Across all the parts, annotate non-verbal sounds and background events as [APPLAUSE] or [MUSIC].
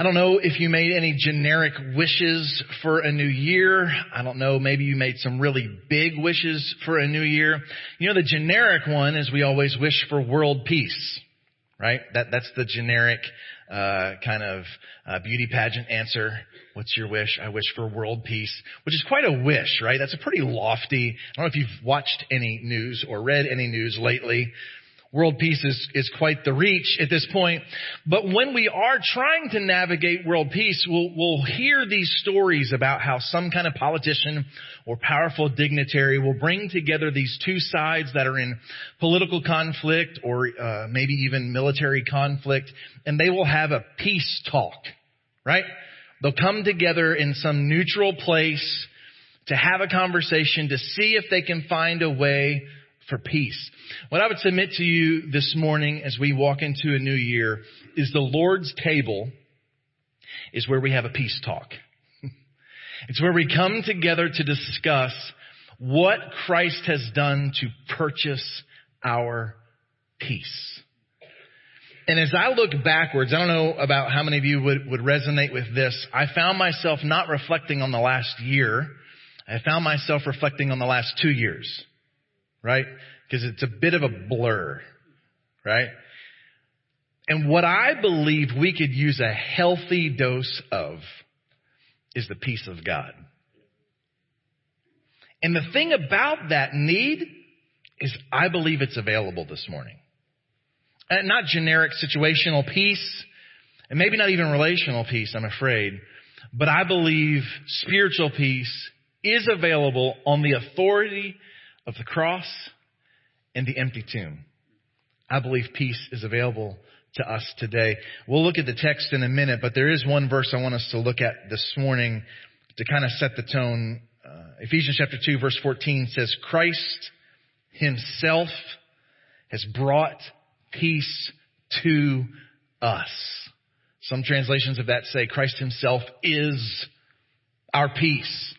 I don't know if you made any generic wishes for a new year. I don't know, maybe you made some really big wishes for a new year. You know, the generic one is we always wish for world peace, right? That, that's the generic, uh, kind of, uh, beauty pageant answer. What's your wish? I wish for world peace, which is quite a wish, right? That's a pretty lofty, I don't know if you've watched any news or read any news lately, World peace is, is quite the reach at this point. But when we are trying to navigate world peace, we'll, we'll hear these stories about how some kind of politician or powerful dignitary will bring together these two sides that are in political conflict or uh, maybe even military conflict, and they will have a peace talk, right? They'll come together in some neutral place to have a conversation to see if they can find a way for peace. What I would submit to you this morning as we walk into a new year is the Lord's table is where we have a peace talk. [LAUGHS] it's where we come together to discuss what Christ has done to purchase our peace. And as I look backwards, I don't know about how many of you would, would resonate with this. I found myself not reflecting on the last year. I found myself reflecting on the last two years right? Because it's a bit of a blur, right? And what I believe we could use a healthy dose of is the peace of God. And the thing about that need is I believe it's available this morning. And not generic situational peace, and maybe not even relational peace, I'm afraid, but I believe spiritual peace is available on the authority of the cross and the empty tomb. I believe peace is available to us today. We'll look at the text in a minute, but there is one verse I want us to look at this morning to kind of set the tone. Uh, Ephesians chapter 2 verse 14 says, Christ himself has brought peace to us. Some translations of that say Christ himself is our peace.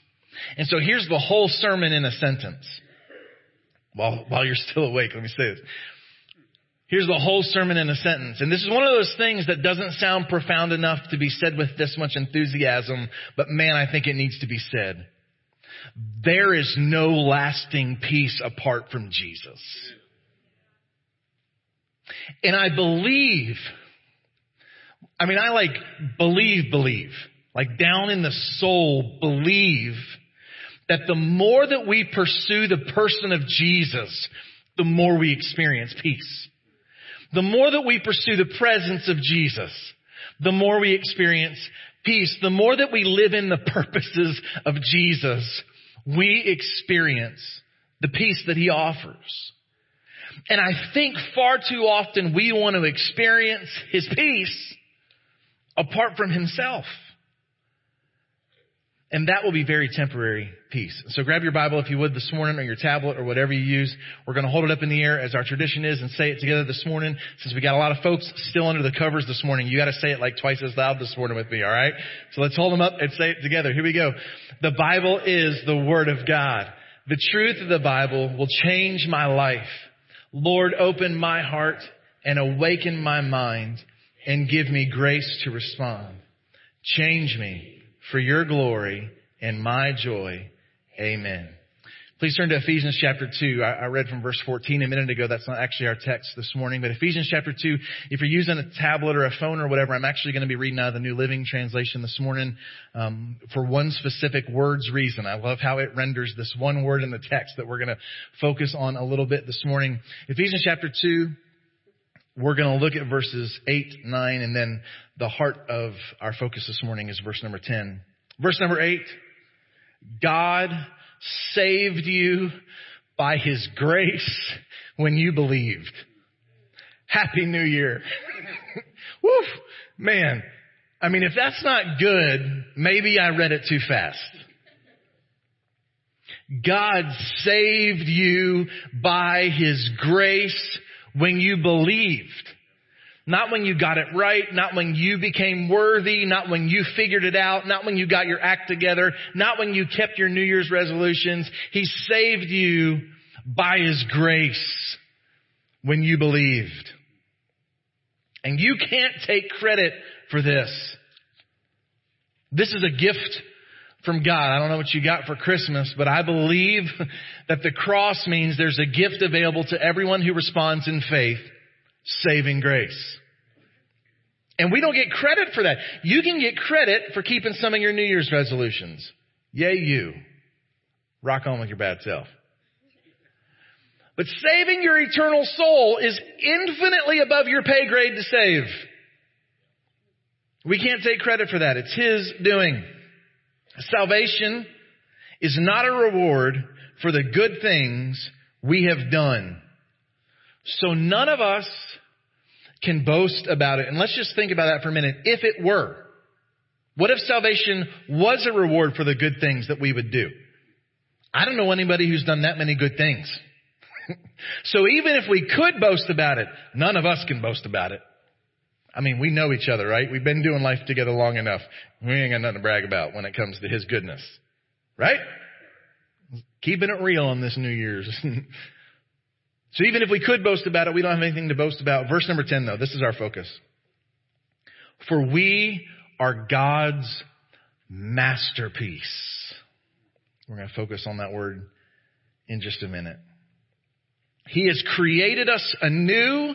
And so here's the whole sermon in a sentence while, while you're still awake, let me say this. Here's the whole sermon in a sentence. And this is one of those things that doesn't sound profound enough to be said with this much enthusiasm, but man, I think it needs to be said. There is no lasting peace apart from Jesus. And I believe, I mean, I like believe, believe, like down in the soul, believe that the more that we pursue the person of Jesus, the more we experience peace. The more that we pursue the presence of Jesus, the more we experience peace. The more that we live in the purposes of Jesus, we experience the peace that he offers. And I think far too often we want to experience his peace apart from himself. And that will be very temporary peace. So grab your Bible if you would this morning or your tablet or whatever you use. We're going to hold it up in the air as our tradition is and say it together this morning. Since we got a lot of folks still under the covers this morning, you got to say it like twice as loud this morning with me, alright? So let's hold them up and say it together. Here we go. The Bible is the Word of God. The truth of the Bible will change my life. Lord, open my heart and awaken my mind and give me grace to respond. Change me for your glory and my joy. Amen. Please turn to Ephesians chapter 2. I, read from verse 14 a minute ago. That's not actually our text this morning, but Ephesians chapter 2, if you're using a tablet or a phone or whatever, I'm actually going to be reading out of the New Living Translation this morning um, for one specific word's reason. I love how it renders this one word in the text that we're going to focus on a little bit this morning. Ephesians chapter 2, we're going to look at verses 8, 9, and then the heart of our focus this morning is verse number 10. Verse number 8. God saved you by His grace when you believed. Happy New Year. [LAUGHS] Woof, man. I mean, if that's not good, maybe I read it too fast. God saved you by His grace when you believed. Not when you got it right, not when you became worthy, not when you figured it out, not when you got your act together, not when you kept your New Year's resolutions. He saved you by His grace when you believed. And you can't take credit for this. This is a gift from God. I don't know what you got for Christmas, but I believe [LAUGHS] that the cross means there's a gift available to everyone who responds in faith, saving grace. And we don't get credit for that. You can get credit for keeping some of your New Year's resolutions. Yay, you. Rock on with your bad self. But saving your eternal soul is infinitely above your pay grade to save. We can't take credit for that. It's His doing. Salvation is not a reward for the good things we have done. So none of us can boast about it. And let's just think about that for a minute. If it were, what if salvation was a reward for the good things that we would do? I don't know anybody who's done that many good things. [LAUGHS] so even if we could boast about it, none of us can boast about it. I mean, we know each other, right? We've been doing life together long enough. We ain't got nothing to brag about when it comes to His goodness. Right? Keeping it real on this New Year's. [LAUGHS] so even if we could boast about it, we don't have anything to boast about. Verse number 10 though, this is our focus. For we are God's masterpiece. We're going to focus on that word in just a minute. He has created us anew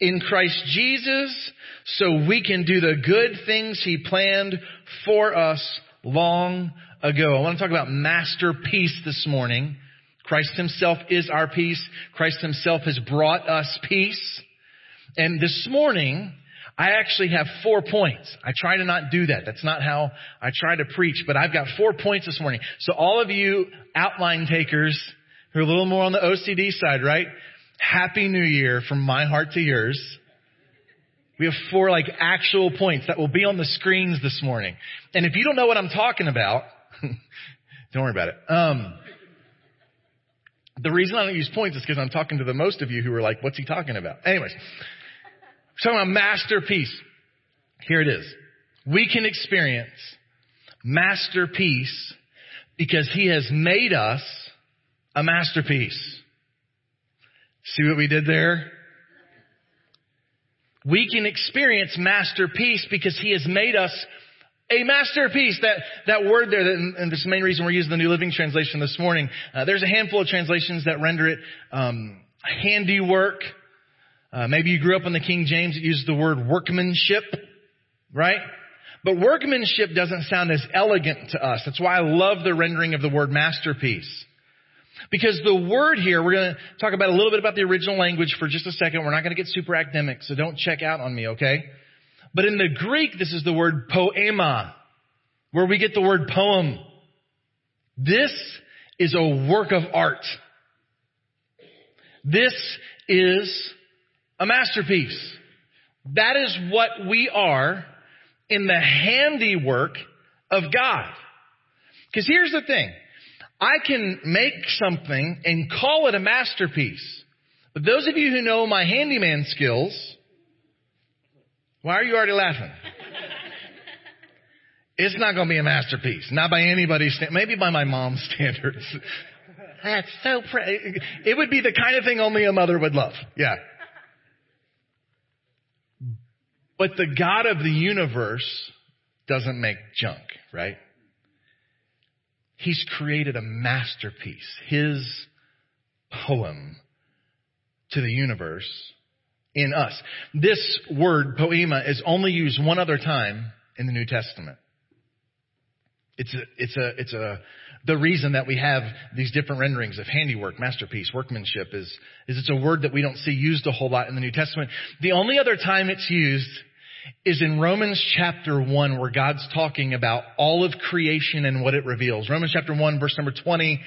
in Christ Jesus so we can do the good things He planned for us long ago. I want to talk about masterpiece this morning. Christ Himself is our peace. Christ Himself has brought us peace. And this morning, I actually have four points. I try to not do that. That's not how I try to preach, but I've got four points this morning. So all of you outline takers who are a little more on the OCD side, right? Happy New Year from my heart to yours. We have four like actual points that will be on the screens this morning. And if you don't know what I'm talking about, [LAUGHS] don't worry about it. Um, the reason I don't use points is because I'm talking to the most of you who are like, what's he talking about? Anyways, so a masterpiece. Here it is. We can experience masterpiece because he has made us a masterpiece. See what we did there? We can experience masterpiece because he has made us a masterpiece. That, that word there, and this is the main reason we're using the New Living Translation this morning. Uh, there's a handful of translations that render it um, handiwork. Uh, maybe you grew up in the King James. It uses the word workmanship, right? But workmanship doesn't sound as elegant to us. That's why I love the rendering of the word masterpiece. Because the word here, we're going to talk about a little bit about the original language for just a second. We're not going to get super academic, so don't check out on me, okay? But in the Greek, this is the word poema, where we get the word poem. This is a work of art. This is a masterpiece. That is what we are in the handiwork of God. Because here's the thing. I can make something and call it a masterpiece. But those of you who know my handyman skills, why are you already laughing? [LAUGHS] it's not going to be a masterpiece. Not by anybody's, sta- maybe by my mom's [LAUGHS] standards. That's so, pre- it would be the kind of thing only a mother would love. Yeah. But the God of the universe doesn't make junk, right? He's created a masterpiece, his poem to the universe in us. This word, poema, is only used one other time in the New Testament. It's a, it's a, it's a, the reason that we have these different renderings of handiwork, masterpiece, workmanship is, is it's a word that we don't see used a whole lot in the New Testament. The only other time it's used is in Romans chapter 1 where God's talking about all of creation and what it reveals. Romans chapter 1 verse number 20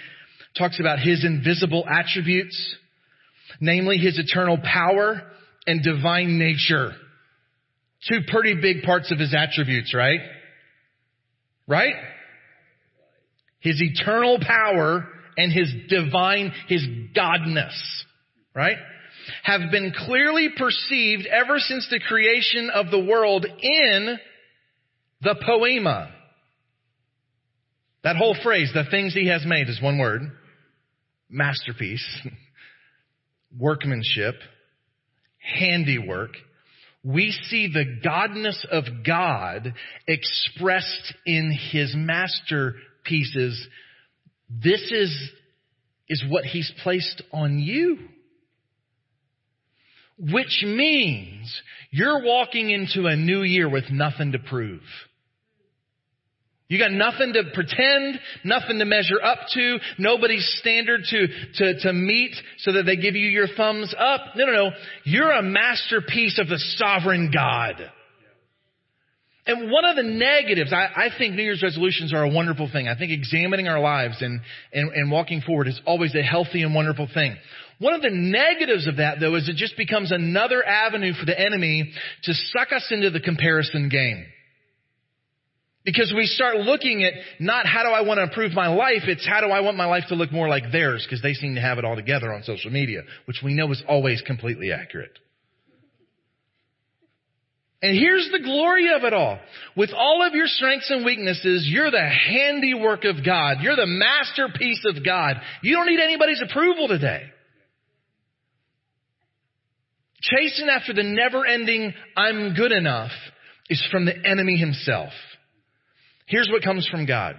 talks about his invisible attributes, namely his eternal power and divine nature. Two pretty big parts of his attributes, right? Right? His eternal power and his divine, his godness. Right? Have been clearly perceived ever since the creation of the world in the poema. That whole phrase, the things he has made, is one word. Masterpiece. [LAUGHS] Workmanship. Handiwork. we see the godness of God expressed in his masterpieces. This is, is what he's placed on you. Which means you're walking into a new year with nothing to prove. You got nothing to pretend, nothing to measure up to, nobody's standard to, to, to meet so that they give you your thumbs up. No, no, no. You're a masterpiece of the sovereign God. And one of the negatives, I, I, think New Year's resolutions are a wonderful thing. I think examining our lives and, and, and walking forward is always a healthy and wonderful thing. One of the negatives of that though is it just becomes another avenue for the enemy to suck us into the comparison game. Because we start looking at not how do I want to improve my life, it's how do I want my life to look more like theirs because they seem to have it all together on social media, which we know is always completely accurate. And here's the glory of it all. With all of your strengths and weaknesses, you're the handiwork of God. You're the masterpiece of God. You don't need anybody's approval today. Chasing after the never ending, I'm good enough is from the enemy himself. Here's what comes from God.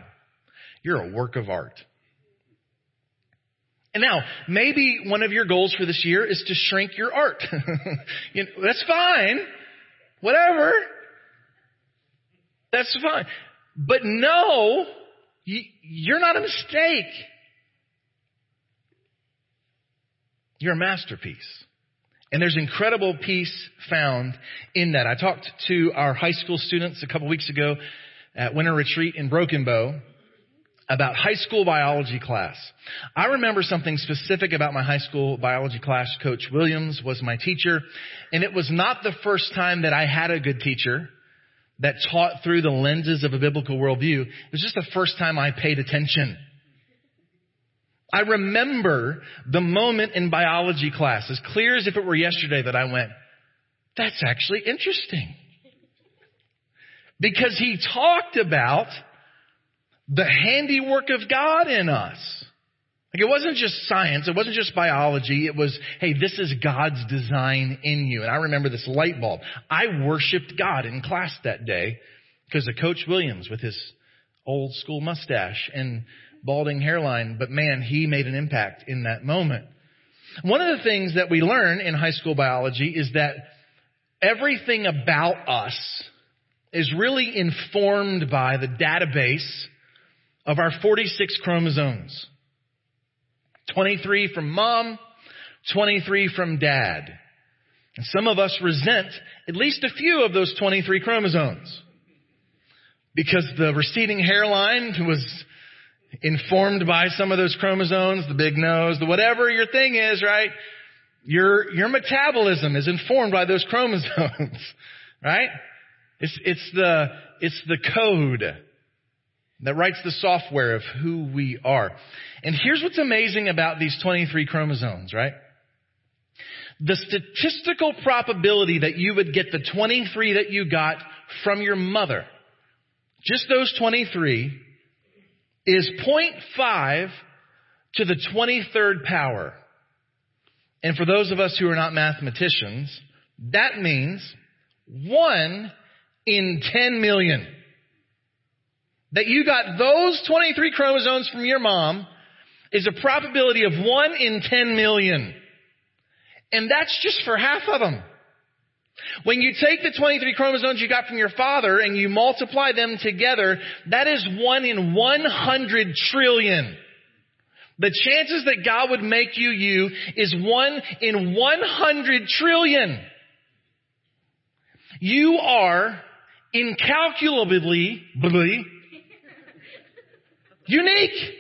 You're a work of art. And now, maybe one of your goals for this year is to shrink your art. [LAUGHS] you know, that's fine. Whatever. That's fine. But no, you're not a mistake. You're a masterpiece. And there's incredible peace found in that. I talked to our high school students a couple weeks ago at winter retreat in Broken Bow about high school biology class. I remember something specific about my high school biology class. Coach Williams was my teacher, and it was not the first time that I had a good teacher that taught through the lenses of a biblical worldview. It was just the first time I paid attention. I remember the moment in biology class, as clear as if it were yesterday, that I went, that's actually interesting. Because he talked about the handiwork of God in us. Like it wasn't just science, it wasn't just biology, it was, hey, this is God's design in you. And I remember this light bulb. I worshiped God in class that day because of Coach Williams with his old school mustache and balding hairline, but man, he made an impact in that moment. One of the things that we learn in high school biology is that everything about us is really informed by the database of our 46 chromosomes. 23 from mom, 23 from dad. And some of us resent at least a few of those 23 chromosomes. Because the receding hairline was informed by some of those chromosomes, the big nose, the whatever your thing is, right? Your, your metabolism is informed by those [LAUGHS] chromosomes, right? It's, it's the, it's the code that writes the software of who we are. And here's what's amazing about these 23 chromosomes, right? The statistical probability that you would get the 23 that you got from your mother, just those 23, is 0.5 to the 23rd power. And for those of us who are not mathematicians, that means 1 in 10 million that you got those 23 chromosomes from your mom is a probability of 1 in 10 million. And that's just for half of them. When you take the 23 chromosomes you got from your father and you multiply them together, that is 1 in 100 trillion. The chances that God would make you you is 1 in 100 trillion. You are incalculably Unique.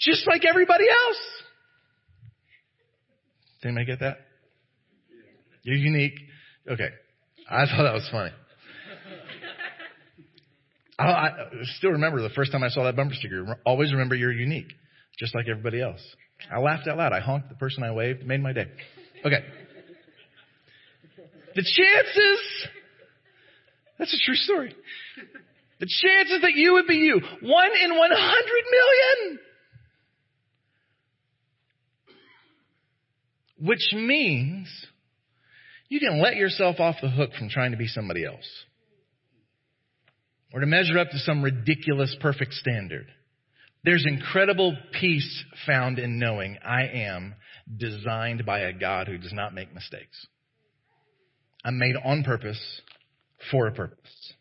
Just like everybody else. Did anybody get that? You're unique. Okay. I thought that was funny. [LAUGHS] I, I, still remember the first time I saw that bumper sticker. Always remember you're unique, just like everybody else. I laughed out loud. I honked the person I waved, made my day. Okay. The chances, that's a true story. The chances that you would be you, one in 100 million. Which means you can let yourself off the hook from trying to be somebody else or to measure up to some ridiculous perfect standard. There's incredible peace found in knowing I am designed by a God who does not make mistakes. I'm made on purpose for a purpose.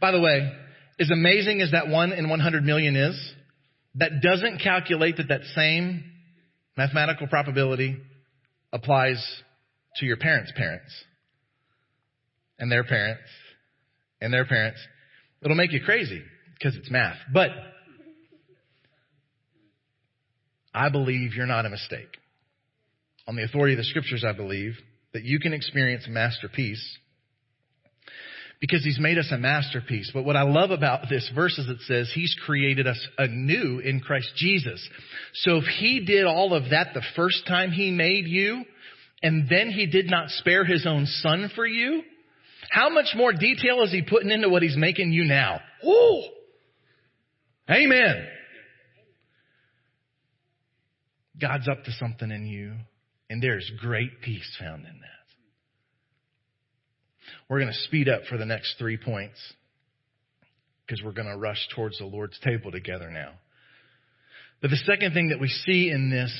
By the way, as amazing as that one in 100 million is, that doesn't calculate that that same mathematical probability applies to your parents' parents and their parents and their parents. It'll make you crazy because it's math. But I believe you're not a mistake. On the authority of the scriptures, I believe that you can experience a masterpiece because he's made us a masterpiece. But what I love about this verse is it says he's created us anew in Christ Jesus. So if he did all of that the first time he made you, and then he did not spare his own son for you, how much more detail is he putting into what he's making you now? Ooh! Amen. God's up to something in you, and there's great peace found in that. We're going to speed up for the next three points because we're going to rush towards the Lord's table together now. But the second thing that we see in this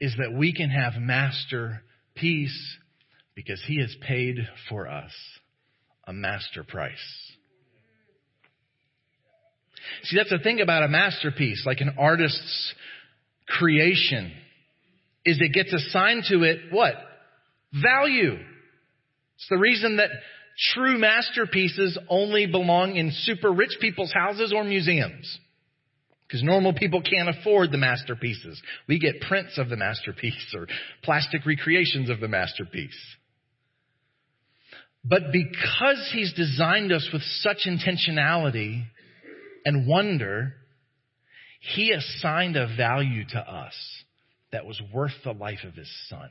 is that we can have master peace because he has paid for us a master price. See, that's the thing about a masterpiece, like an artist's creation, is it gets assigned to it what? Value. It's the reason that true masterpieces only belong in super rich people's houses or museums. Because normal people can't afford the masterpieces. We get prints of the masterpiece or plastic recreations of the masterpiece. But because he's designed us with such intentionality and wonder, he assigned a value to us that was worth the life of his son.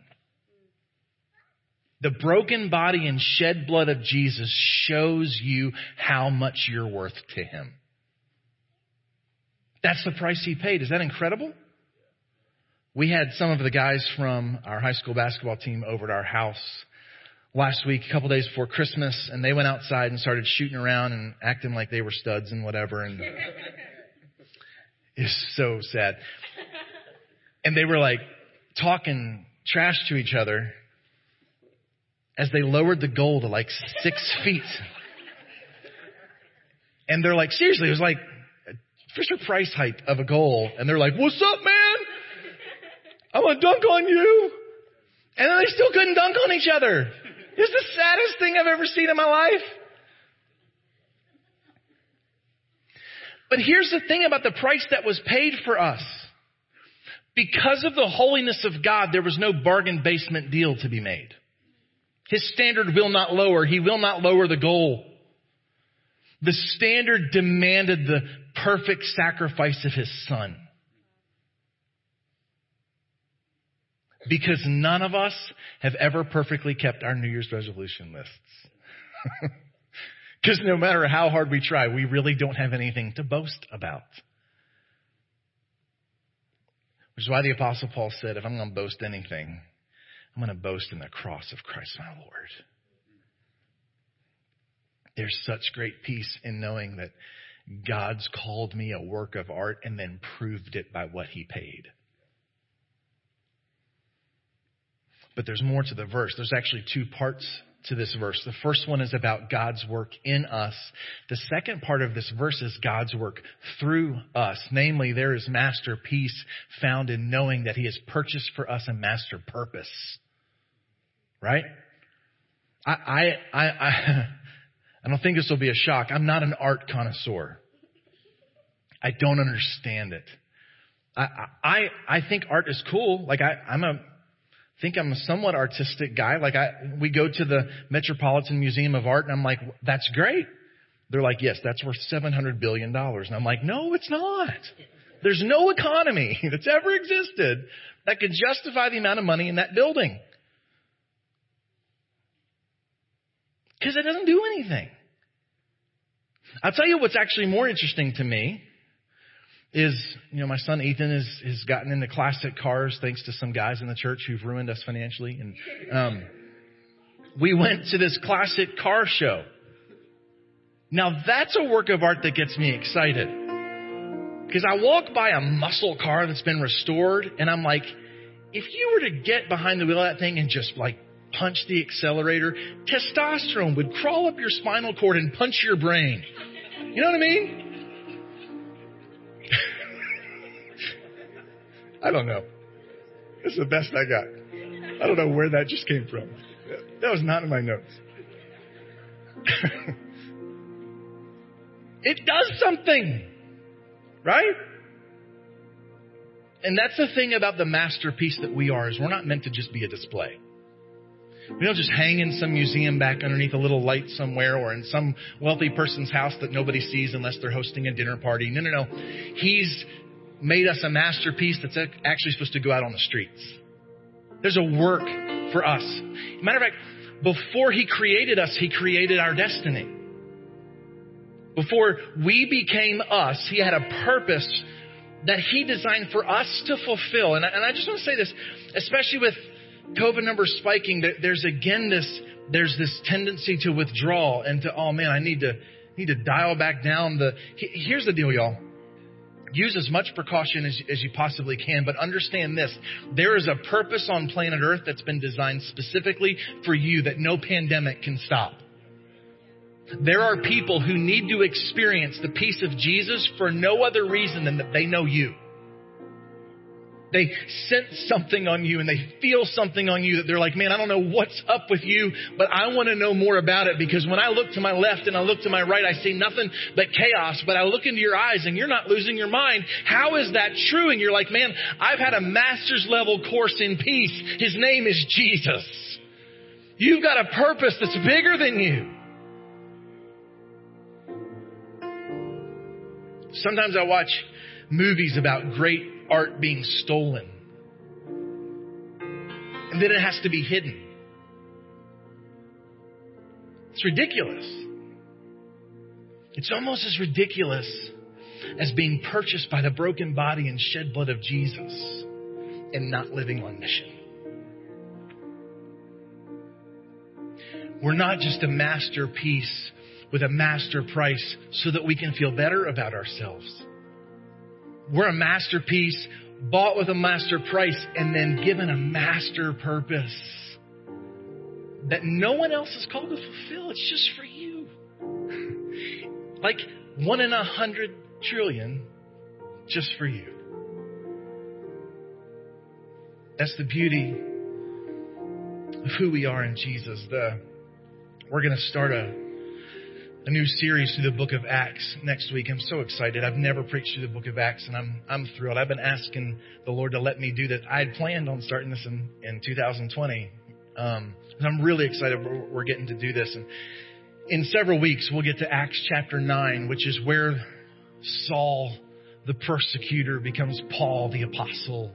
The broken body and shed blood of Jesus shows you how much you're worth to him. That's the price he paid. Is that incredible? We had some of the guys from our high school basketball team over at our house last week, a couple days before Christmas, and they went outside and started shooting around and acting like they were studs and whatever. And it's so sad. And they were like talking trash to each other as they lowered the goal to like six feet. And they're like, seriously, it was like Fisher Price height of a goal. And they're like, what's up, man? I'm to dunk on you. And then they still couldn't dunk on each other. It's the saddest thing I've ever seen in my life. But here's the thing about the price that was paid for us. Because of the holiness of God, there was no bargain basement deal to be made. His standard will not lower. He will not lower the goal. The standard demanded the perfect sacrifice of his son. Because none of us have ever perfectly kept our New Year's resolution lists. [LAUGHS] Because no matter how hard we try, we really don't have anything to boast about. Which is why the Apostle Paul said, if I'm going to boast anything, I'm going to boast in the cross of Christ my Lord. There's such great peace in knowing that God's called me a work of art and then proved it by what he paid. But there's more to the verse. There's actually two parts to this verse. The first one is about God's work in us. The second part of this verse is God's work through us. Namely, there is master peace found in knowing that He has purchased for us a master purpose. Right? I, I, I, I, [LAUGHS] I don't think this will be a shock. I'm not an art connoisseur. I don't understand it. I, I, I think art is cool. Like I, I'm a think I'm a somewhat artistic guy. Like I, we go to the Metropolitan Museum of Art and I'm like, that's great. They're like, yes, that's worth $700 billion. And I'm like, no, it's not. There's no economy [LAUGHS] that's ever existed that could justify the amount of money in that building. Because it doesn't do anything. I'll tell you what's actually more interesting to me is, you know, my son Ethan has, has gotten into classic cars thanks to some guys in the church who've ruined us financially. And, um, we went to this classic car show. Now that's a work of art that gets me excited. Because I walk by a muscle car that's been restored and I'm like, if you were to get behind the wheel of that thing and just like punch the accelerator, testosterone would crawl up your spinal cord and punch your brain. You know what I mean? [LAUGHS] I don't know. That's the best I got. I don't know where that just came from. That was not in my notes. [LAUGHS] it does something, right? And that's the thing about the masterpiece that we are is we're not meant to just be a display. Don't just hang in some museum back underneath a little light somewhere or in some wealthy person's house that nobody sees unless they're hosting a dinner party. No, no, no. He's made us a masterpiece that's actually supposed to go out on the streets. There's a work for us. Matter of fact, before He created us, He created our destiny. Before we became us, He had a purpose that He designed for us to fulfill. And I, and I just want to say this, especially with COVID numbers spiking, there's again this, there's this tendency to withdraw and to, oh man, I need to, need to dial back down the, here's the deal, y'all. Use as much precaution as, as you possibly can, but understand this. There is a purpose on planet Earth that's been designed specifically for you that no pandemic can stop. There are people who need to experience the peace of Jesus for no other reason than that they know you. They sense something on you and they feel something on you that they're like, man, I don't know what's up with you, but I want to know more about it because when I look to my left and I look to my right, I see nothing but chaos, but I look into your eyes and you're not losing your mind. How is that true? And you're like, man, I've had a master's level course in peace. His name is Jesus. You've got a purpose that's bigger than you. Sometimes I watch movies about great art being stolen. And then it has to be hidden. It's ridiculous. It's almost as ridiculous as being purchased by the broken body and shed blood of Jesus and not living on mission. We're not just a masterpiece with a master price so that we can feel better about ourselves. We're a masterpiece bought with a master price and then given a master purpose that no one else is called to fulfill. It's just for you. [LAUGHS] like one in a hundred trillion just for you. That's the beauty of who we are in Jesus. The, we're going to start a a new series through the book of Acts next week. I'm so excited. I've never preached through the book of Acts and I'm, I'm thrilled. I've been asking the Lord to let me do that. I had planned on starting this in, in 2020. Um, and I'm really excited we're, we're getting to do this. And in several weeks, we'll get to Acts chapter 9, which is where Saul, the persecutor, becomes Paul, the apostle,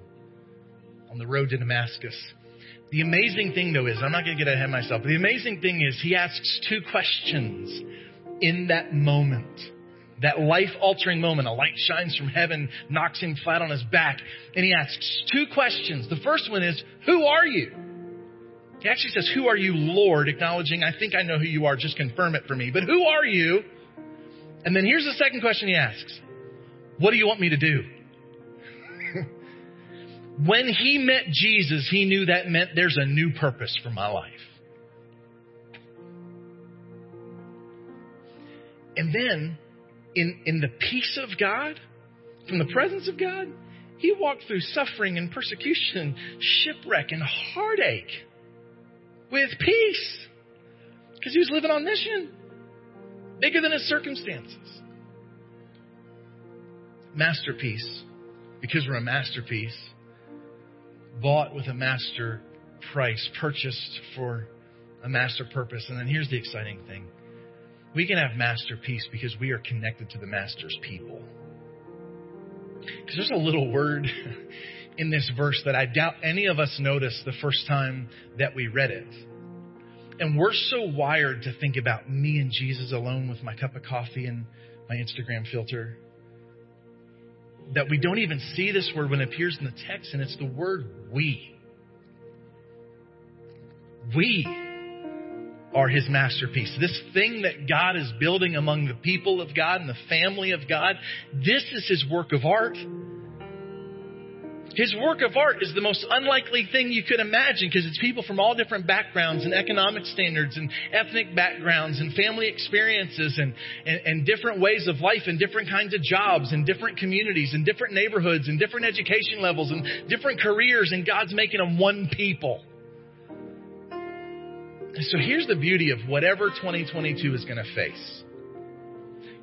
on the road to Damascus. The amazing thing, though, is I'm not going to get ahead of myself. But the amazing thing is he asks two questions in that moment, that life altering moment, a light shines from heaven, knocks him flat on his back, and he asks two questions. The first one is, Who are you? He actually says, Who are you, Lord? Acknowledging, I think I know who you are, just confirm it for me. But who are you? And then here's the second question he asks What do you want me to do? [LAUGHS] when he met Jesus, he knew that meant there's a new purpose for my life. And then, in, in the peace of God, from the presence of God, he walked through suffering and persecution, shipwreck and heartache with peace. Because he was living on mission, bigger than his circumstances. Masterpiece, because we're a masterpiece, bought with a master price, purchased for a master purpose. And then here's the exciting thing we can have masterpiece because we are connected to the master's people. Because there's a little word [LAUGHS] in this verse that I doubt any of us noticed the first time that we read it. And we're so wired to think about me and Jesus alone with my cup of coffee and my Instagram filter that we don't even see this word when it appears in the text, and it's the word we. We are his masterpiece. This thing that God is building among the people of God and the family of God, this is his work of art. His work of art is the most unlikely thing you could imagine because it's people from all different backgrounds and economic standards and ethnic backgrounds and family experiences and, and, and, different ways of life and different kinds of jobs and different communities and different neighborhoods and different education levels and different careers and God's making them one people. So here's the beauty of whatever 2022 is going to face.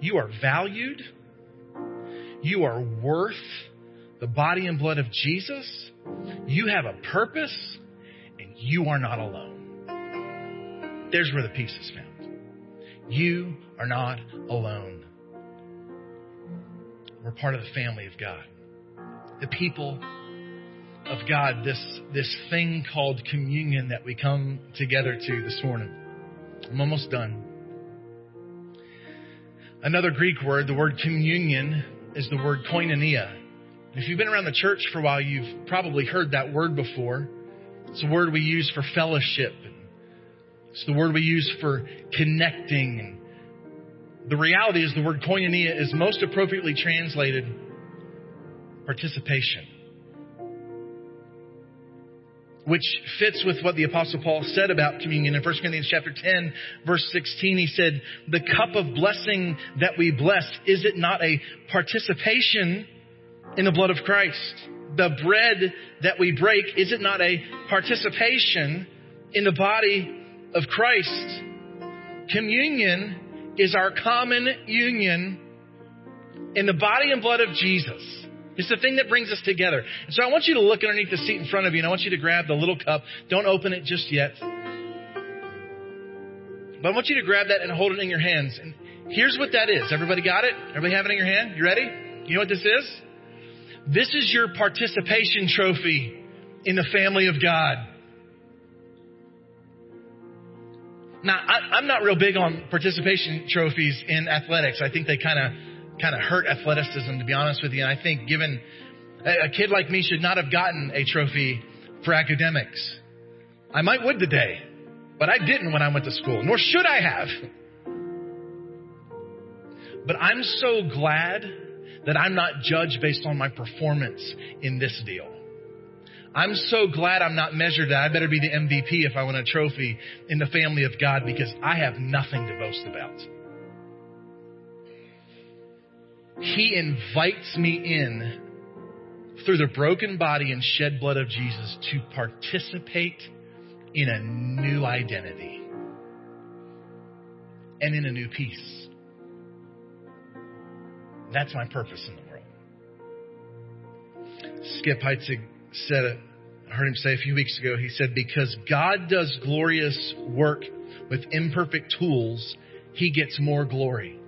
You are valued. You are worth the body and blood of Jesus. You have a purpose and you are not alone. There's where the peace is found. You are not alone. We're part of the family of God. The people of God, this, this thing called communion that we come together to this morning. I'm almost done. Another Greek word, the word communion, is the word koinonia. If you've been around the church for a while, you've probably heard that word before. It's a word we use for fellowship. It's the word we use for connecting. The reality is the word koinonia is most appropriately translated participation which fits with what the apostle Paul said about communion. In 1 Corinthians chapter 10 verse 16 he said the cup of blessing that we bless is it not a participation in the blood of Christ? The bread that we break is it not a participation in the body of Christ? Communion is our common union in the body and blood of Jesus it's the thing that brings us together. And so I want you to look underneath the seat in front of you and I want you to grab the little cup. Don't open it just yet. But I want you to grab that and hold it in your hands. And here's what that is. Everybody got it? Everybody have it in your hand? You ready? You know what this is? This is your participation trophy in the family of God. Now, I, am not real big on participation trophies in athletics. I think they kind of kind of hurt athleticism, to be honest with you. And I think given a, kid like me should not have gotten a trophy for academics. I might would today, but I didn't when I went to school, nor should I have. But I'm so glad that I'm not judged based on my performance in this deal. I'm so glad I'm not measured that I better be the MVP if I win a trophy in the family of God because I have nothing to boast about. He invites me in through the broken body and shed blood of Jesus to participate in a new identity and in a new peace. That's my purpose in the world. Skip Heitzig said it. I heard him say a few weeks ago. He said, Because God does glorious work with imperfect tools, he gets more glory.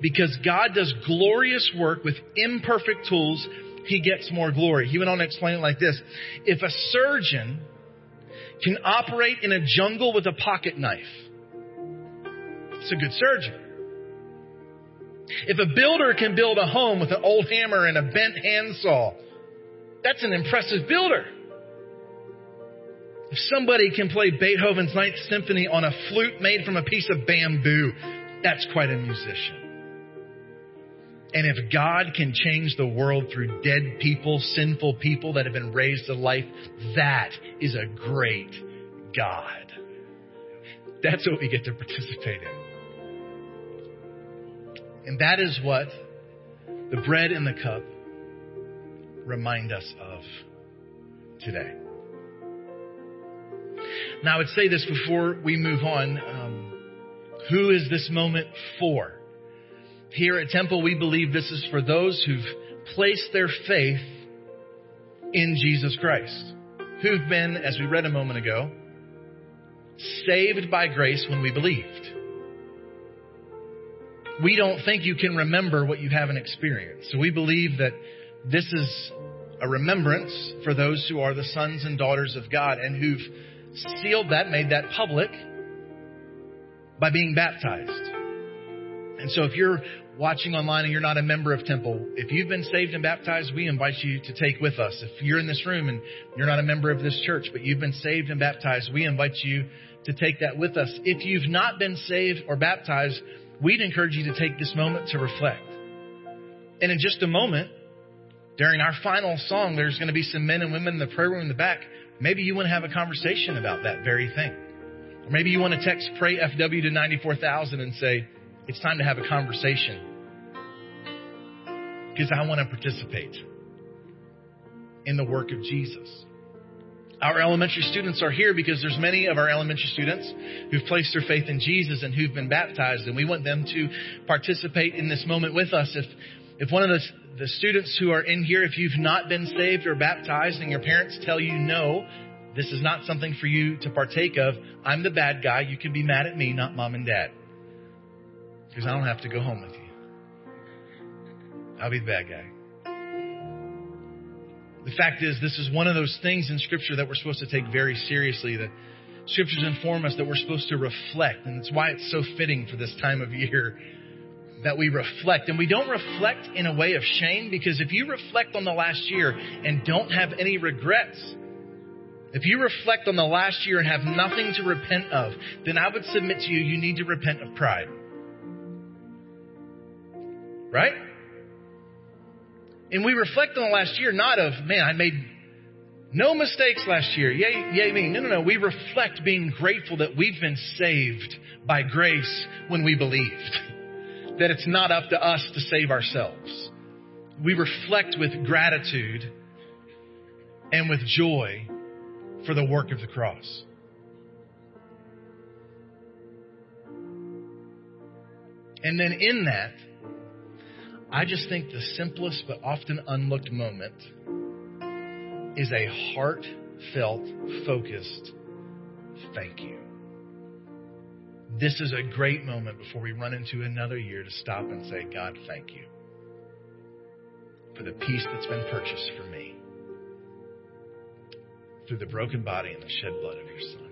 Because God does glorious work with imperfect tools, he gets more glory. He went on to explain it like this. If a surgeon can operate in a jungle with a pocket knife, it's a good surgeon. If a builder can build a home with an old hammer and a bent handsaw, that's an impressive builder. If somebody can play Beethoven's Ninth Symphony on a flute made from a piece of bamboo, that's quite a musician. And if God can change the world through dead people, sinful people that have been raised to life, that is a great God. That's what we get to participate in. And that is what the bread and the cup remind us of today. Now, I would say this before we move on. Um, who is this moment for? Here at Temple, we believe this is for those who've placed their faith in Jesus Christ, who've been, as we read a moment ago, saved by grace when we believed. We don't think you can remember what you haven't experienced. So we believe that this is a remembrance for those who are the sons and daughters of God and who've sealed that, made that public by being baptized. And so if you're watching online and you're not a member of Temple, if you've been saved and baptized, we invite you to take with us. If you're in this room and you're not a member of this church, but you've been saved and baptized, we invite you to take that with us. If you've not been saved or baptized, we'd encourage you to take this moment to reflect. And in just a moment, during our final song, there's going to be some men and women in the prayer room in the back. Maybe you want to have a conversation about that very thing. Or maybe you want to text Pray FW to 94,000 and say, it's time to have a conversation. Because I want to participate in the work of Jesus. Our elementary students are here because there's many of our elementary students who've placed their faith in Jesus and who've been baptized, and we want them to participate in this moment with us. If if one of the, the students who are in here, if you've not been saved or baptized, and your parents tell you no, this is not something for you to partake of, I'm the bad guy. You can be mad at me, not mom and dad, because I don't have to go home with you. I'll be the bad guy. The fact is, this is one of those things in Scripture that we're supposed to take very seriously. The Scriptures inform us that we're supposed to reflect, and it's why it's so fitting for this time of year that we reflect. And we don't reflect in a way of shame because if you reflect on the last year and don't have any regrets, if you reflect on the last year and have nothing to repent of, then I would submit to you, you need to repent of pride. Right? And we reflect on the last year, not of, man, I made no mistakes last year. Yay, yay me. No, no, no. We reflect being grateful that we've been saved by grace when we believed. That it's not up to us to save ourselves. We reflect with gratitude and with joy for the work of the cross. And then in that, I just think the simplest but often unlooked moment is a heartfelt, focused thank you. This is a great moment before we run into another year to stop and say, God, thank you for the peace that's been purchased for me through the broken body and the shed blood of your Son.